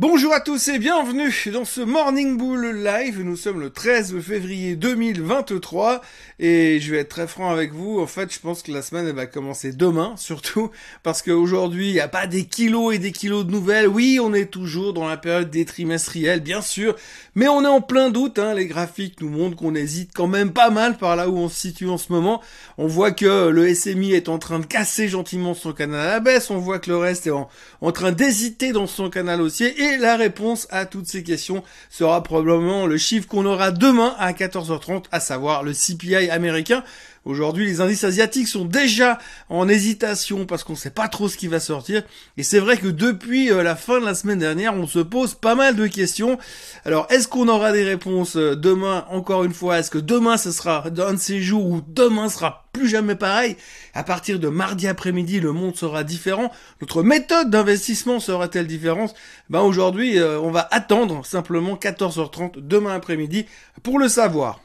Bonjour à tous et bienvenue dans ce Morning Bull Live. Nous sommes le 13 février 2023 et je vais être très franc avec vous. En fait, je pense que la semaine va commencer demain, surtout parce qu'aujourd'hui il n'y a pas des kilos et des kilos de nouvelles. Oui, on est toujours dans la période des trimestriels, bien sûr, mais on est en plein doute. Hein. Les graphiques nous montrent qu'on hésite quand même pas mal par là où on se situe en ce moment. On voit que le SMI est en train de casser gentiment son canal à la baisse. On voit que le reste est en, train d'hésiter dans son canal haussier la réponse à toutes ces questions sera probablement le chiffre qu'on aura demain à 14h30, à savoir le CPI américain. Aujourd'hui, les indices asiatiques sont déjà en hésitation parce qu'on ne sait pas trop ce qui va sortir. Et c'est vrai que depuis euh, la fin de la semaine dernière, on se pose pas mal de questions. Alors, est-ce qu'on aura des réponses euh, demain? Encore une fois, est-ce que demain ce sera un de ces jours où demain sera plus jamais pareil? À partir de mardi après-midi, le monde sera différent. Notre méthode d'investissement sera-t-elle différente? Ben aujourd'hui, euh, on va attendre simplement 14h30 demain après-midi pour le savoir.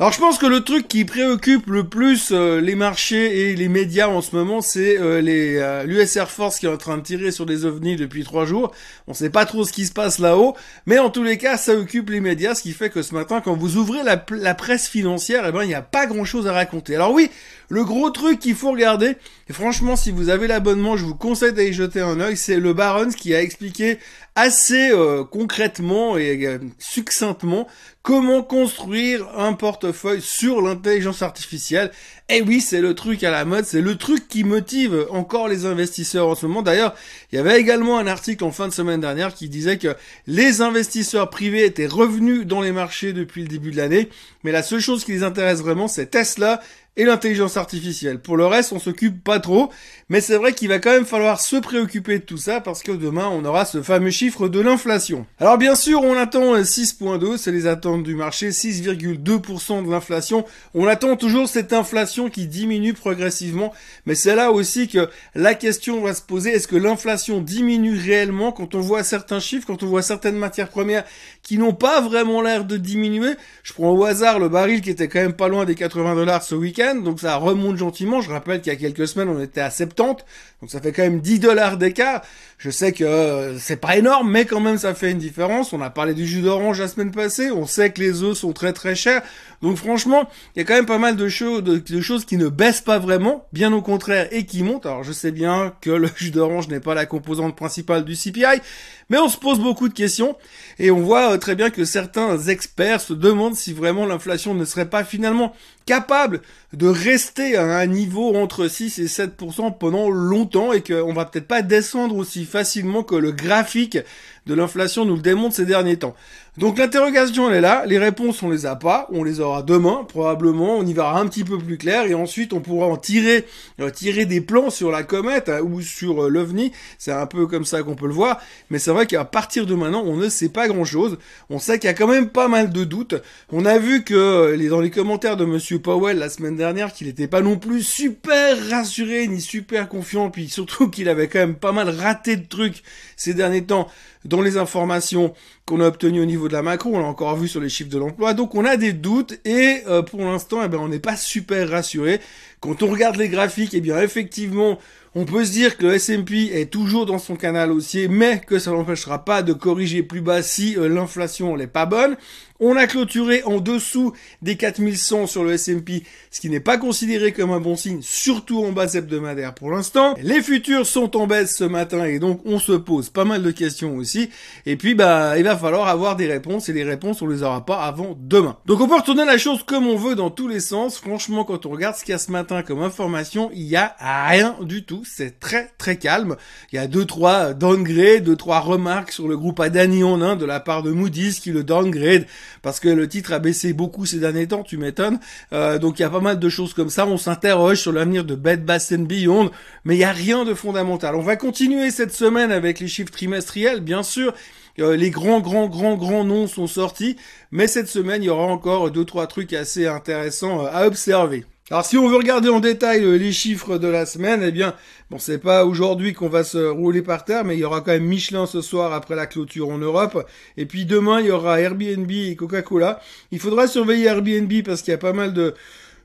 Alors je pense que le truc qui préoccupe le plus euh, les marchés et les médias en ce moment, c'est euh, euh, l'US Air Force qui est en train de tirer sur des ovnis depuis trois jours. On sait pas trop ce qui se passe là-haut, mais en tous les cas, ça occupe les médias, ce qui fait que ce matin, quand vous ouvrez la, presse financière, eh ben il n'y a pas grand-chose à raconter. Alors oui, le gros truc qu'il faut regarder, et franchement, si vous avez l'abonnement, je vous conseille d'aller jeter un œil, c'est le Barons qui a expliqué assez concrètement et succinctement comment construire un portefeuille sur l'intelligence artificielle? Eh oui, c'est le truc à la mode, c'est le truc qui motive encore les investisseurs en ce moment. D'ailleurs, il y avait également un article en fin de semaine dernière qui disait que les investisseurs privés étaient revenus dans les marchés depuis le début de l'année, mais la seule chose qui les intéresse vraiment, c'est Tesla et l'intelligence artificielle. Pour le reste, on s'occupe pas trop, mais c'est vrai qu'il va quand même falloir se préoccuper de tout ça parce que demain, on aura ce fameux chiffre de l'inflation. Alors bien sûr, on attend 6.2, c'est les attentes du marché, 6,2% de l'inflation. On attend toujours cette inflation qui diminue progressivement, mais c'est là aussi que la question va se poser, est-ce que l'inflation diminue réellement quand on voit certains chiffres, quand on voit certaines matières premières qui n'ont pas vraiment l'air de diminuer Je prends au hasard le baril qui était quand même pas loin des 80 dollars ce week-end, donc ça remonte gentiment. Je rappelle qu'il y a quelques semaines, on était à 70, donc ça fait quand même 10 dollars d'écart. Je sais que euh, c'est pas énorme, mais quand même ça fait une différence. On a parlé du jus d'orange la semaine passée, on sait que les œufs sont très très chers. Donc franchement, il y a quand même pas mal de choses, qui ne baissent pas vraiment, bien au contraire, et qui montent. Alors je sais bien que le jus d'orange n'est pas la composante principale du CPI, mais on se pose beaucoup de questions, et on voit euh, très bien que certains experts se demandent si vraiment l'inflation ne serait pas finalement capable de rester à un niveau entre 6 et 7% pendant longtemps et qu'on va peut-être pas descendre aussi facilement que le graphique de l'inflation nous le démontre ces derniers temps. Donc l'interrogation elle est là, les réponses on les a pas, on les aura demain probablement, on y verra un petit peu plus clair. Et ensuite on pourra en tirer euh, tirer des plans sur la comète hein, ou sur euh, l'ovni, c'est un peu comme ça qu'on peut le voir, mais c'est vrai qu'à partir de maintenant on ne sait pas grand chose, on sait qu'il y a quand même pas mal de doutes, on a vu que euh, dans les commentaires de monsieur Powell la semaine dernière qu'il n'était pas non plus super rassuré ni super confiant, puis surtout qu'il avait quand même pas mal raté de trucs ces derniers temps dans les informations qu'on a obtenues au niveau de la macro, on l'a encore vu sur les chiffres de l'emploi, donc on a des doutes et euh, pour l'instant, eh ben, on n'est pas super rassuré. Quand on regarde les graphiques, eh bien effectivement, on peut se dire que le S&P est toujours dans son canal haussier, mais que ça n'empêchera pas de corriger plus bas si euh, l'inflation n'est pas bonne. On a clôturé en dessous des 4100 sur le S&P, ce qui n'est pas considéré comme un bon signe, surtout en base hebdomadaire pour l'instant. Les futurs sont en baisse ce matin et donc on se pose pas mal de questions aussi. Et puis bah il va falloir avoir des réponses et les réponses on les aura pas avant demain. Donc on peut retourner la chose comme on veut dans tous les sens. Franchement quand on regarde ce qu'il y a ce matin comme information, il y a rien du tout. C'est très très calme. Il y a deux trois downgrades, deux trois remarques sur le groupe Adani en de la part de Moody's qui le downgrade parce que le titre a baissé beaucoup ces derniers temps, tu m'étonnes. Euh, donc il y a pas mal de choses comme ça. On s'interroge sur l'avenir de Bed Bath Beyond, mais il n'y a rien de fondamental. On va continuer cette semaine avec les chiffres trimestriels, bien sûr. Euh, les grands, grands, grands, grands noms sont sortis, mais cette semaine, il y aura encore deux, trois trucs assez intéressants euh, à observer. Alors si on veut regarder en détail euh, les chiffres de la semaine, eh bien, bon, c'est pas aujourd'hui qu'on va se rouler par terre, mais il y aura quand même Michelin ce soir après la clôture en Europe. Et puis demain, il y aura Airbnb et Coca-Cola. Il faudra surveiller Airbnb parce qu'il y a pas mal de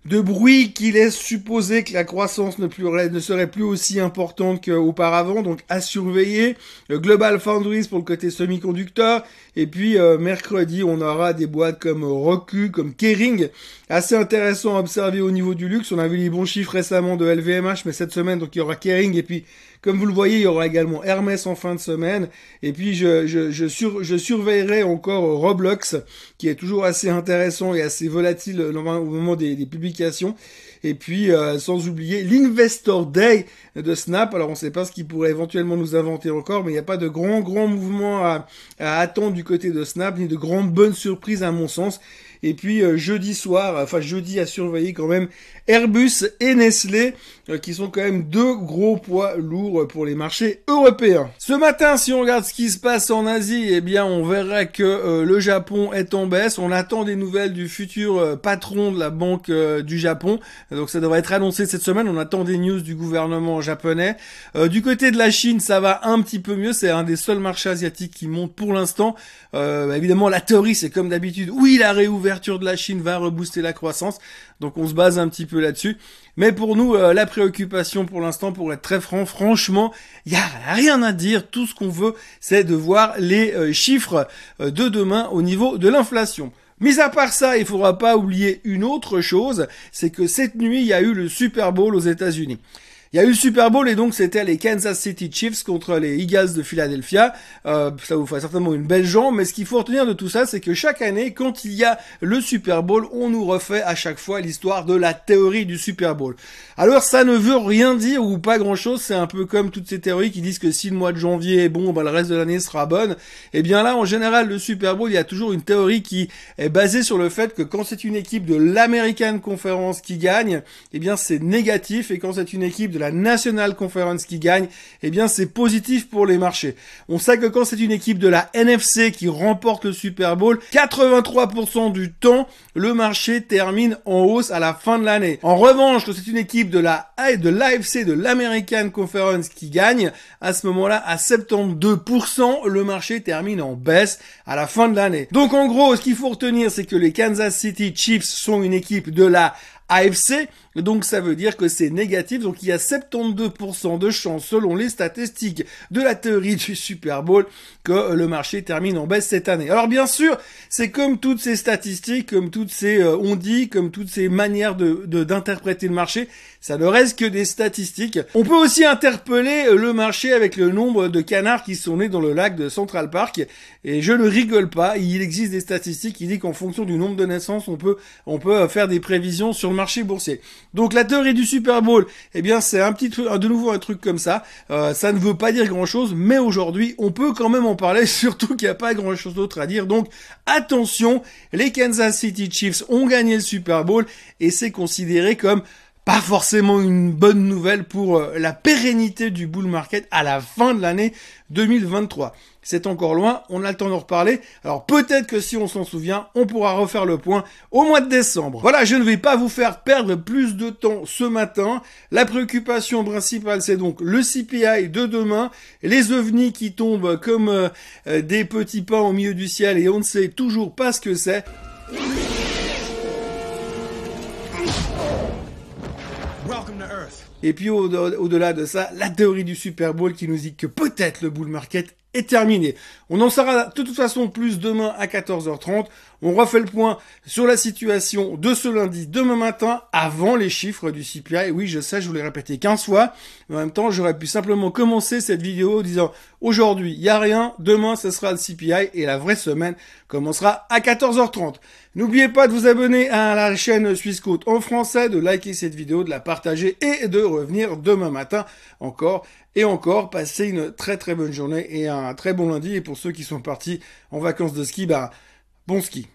de bruit qui laisse supposer que la croissance ne, serait plus aussi importante qu'auparavant, donc à surveiller. Global Foundries pour le côté semi-conducteur, et puis euh, mercredi on aura des boîtes comme Roku, comme Kering, assez intéressant à observer au niveau du luxe. On a vu les bons chiffres récemment de LVMH, mais cette semaine donc il y aura Kering, et puis comme vous le voyez, il y aura également Hermès en fin de semaine. Et puis je, je, je, je surveillerai encore Roblox, qui est toujours assez intéressant et assez volatile au moment des publications. Et puis euh, sans oublier l'Investor Day de Snap. Alors on ne sait pas ce qu'il pourrait éventuellement nous inventer encore, mais il n'y a pas de grand grand mouvement à, à attendre du côté de Snap, ni de grandes bonnes surprises à mon sens. Et puis euh, jeudi soir, enfin jeudi à surveiller quand même Airbus et Nestlé, euh, qui sont quand même deux gros poids lourds pour les marchés européens. Ce matin, si on regarde ce qui se passe en Asie, eh bien on verra que euh, le Japon est en baisse. On attend des nouvelles du futur patron de la banque du Japon. Donc ça devrait être annoncé cette semaine. On attend des news du gouvernement japonais. du côté de la Chine, ça va un petit peu mieux. C'est un des seuls marchés asiatiques qui monte pour l'instant. évidemment, la théorie, c'est comme d'habitude. Oui, la de la Chine va rebooster la croissance. Donc on se base un petit peu là-dessus. Mais pour nous, euh, la préoccupation pour l'instant, pour être très franc, franchement, il y a rien à dire. Tout ce qu'on veut, c'est de voir les euh, chiffres euh, de demain au niveau de l'inflation. Mis à part ça, il faudra pas oublier une autre chose, c'est que cette nuit, il y a eu le Super Bowl aux États-Unis. Il y a eu le Super Bowl et donc c'était les Kansas City Chiefs contre les Eagles de Philadelphia. Euh, ça vous fera certainement une belle jambe, mais ce qu'il faut retenir de tout ça, c'est que chaque année, quand il y a le Super Bowl, on nous refait à chaque fois l'histoire de la théorie du Super Bowl. Alors ça ne veut rien dire ou pas grand chose, c'est un peu comme toutes ces théories qui disent que si le mois de janvier est bon, bah, le reste de l'année sera bonne. Et eh bien là, en général, le Super Bowl, il y a toujours une théorie qui est basée sur le fait que quand c'est une équipe de l'American Conference qui gagne, eh bien c'est négatif, et quand c'est une équipe de la National Conference qui gagne, eh bien c'est positif pour les marchés. On sait que quand c'est une équipe de la NFC qui remporte le Super Bowl, 83% du temps, le marché termine en hausse à la fin de l'année. En revanche, quand c'est une équipe de la de l'AFC, de l'American Conference qui gagne, à ce moment-là, à 72%, le marché termine en baisse à la fin de l'année. Donc en gros, ce qu'il faut retenir, c'est que les Kansas City Chiefs sont une équipe de la AFC. Donc ça veut dire que c'est négatif. Donc il y a 72% de chances selon les statistiques de la théorie du Super Bowl que le marché termine en baisse cette année. Alors bien sûr, c'est comme toutes ces statistiques, comme toutes ces euh, on dit, comme toutes ces manières de d'interpréter le marché, ça ne reste que des statistiques. On peut aussi interpeller le marché avec le nombre de canards qui sont nés dans le lac de Central Park. Et je ne rigole pas, il existe des statistiques qui disent qu'en fonction du nombre de naissances, on peut on peut faire des prévisions sur marché boursier. Donc la théorie du Super Bowl, eh bien c'est un petit truc, de nouveau un truc comme ça. Euh, ça ne veut pas dire grand chose, mais aujourd'hui on peut quand même en parler, surtout qu'il n'y a pas grand chose d'autre à dire. Donc attention, les Kansas City Chiefs ont gagné le Super Bowl et c'est considéré comme pas forcément une bonne nouvelle pour euh, la pérennité du bull market à la fin de l'année 2023. C'est encore loin, on a le temps d'en reparler. Alors peut-être que si on s'en souvient, on pourra refaire le point au mois de décembre. Voilà, je ne vais pas vous faire perdre plus de temps ce matin. La préoccupation principale, c'est donc le CPI de demain, les ovnis qui tombent comme euh, euh, des petits pains au milieu du ciel et on ne sait toujours pas ce que c'est. Et puis au-delà de ça, la théorie du Super Bowl qui nous dit que peut-être le bull market est terminé. On en saura de toute façon plus demain à 14h30. On refait le point sur la situation de ce lundi, demain matin, avant les chiffres du CPI. Oui, je sais, je vous l'ai répété 15 fois. Mais en même temps, j'aurais pu simplement commencer cette vidéo en disant aujourd'hui, il n'y a rien. Demain, ce sera le CPI et la vraie semaine commencera à 14h30. N'oubliez pas de vous abonner à la chaîne Suisse en français, de liker cette vidéo, de la partager et de revenir demain matin encore et encore. Passez une très très bonne journée et un très bon lundi. Et pour ceux qui sont partis en vacances de ski, bah, bon ski.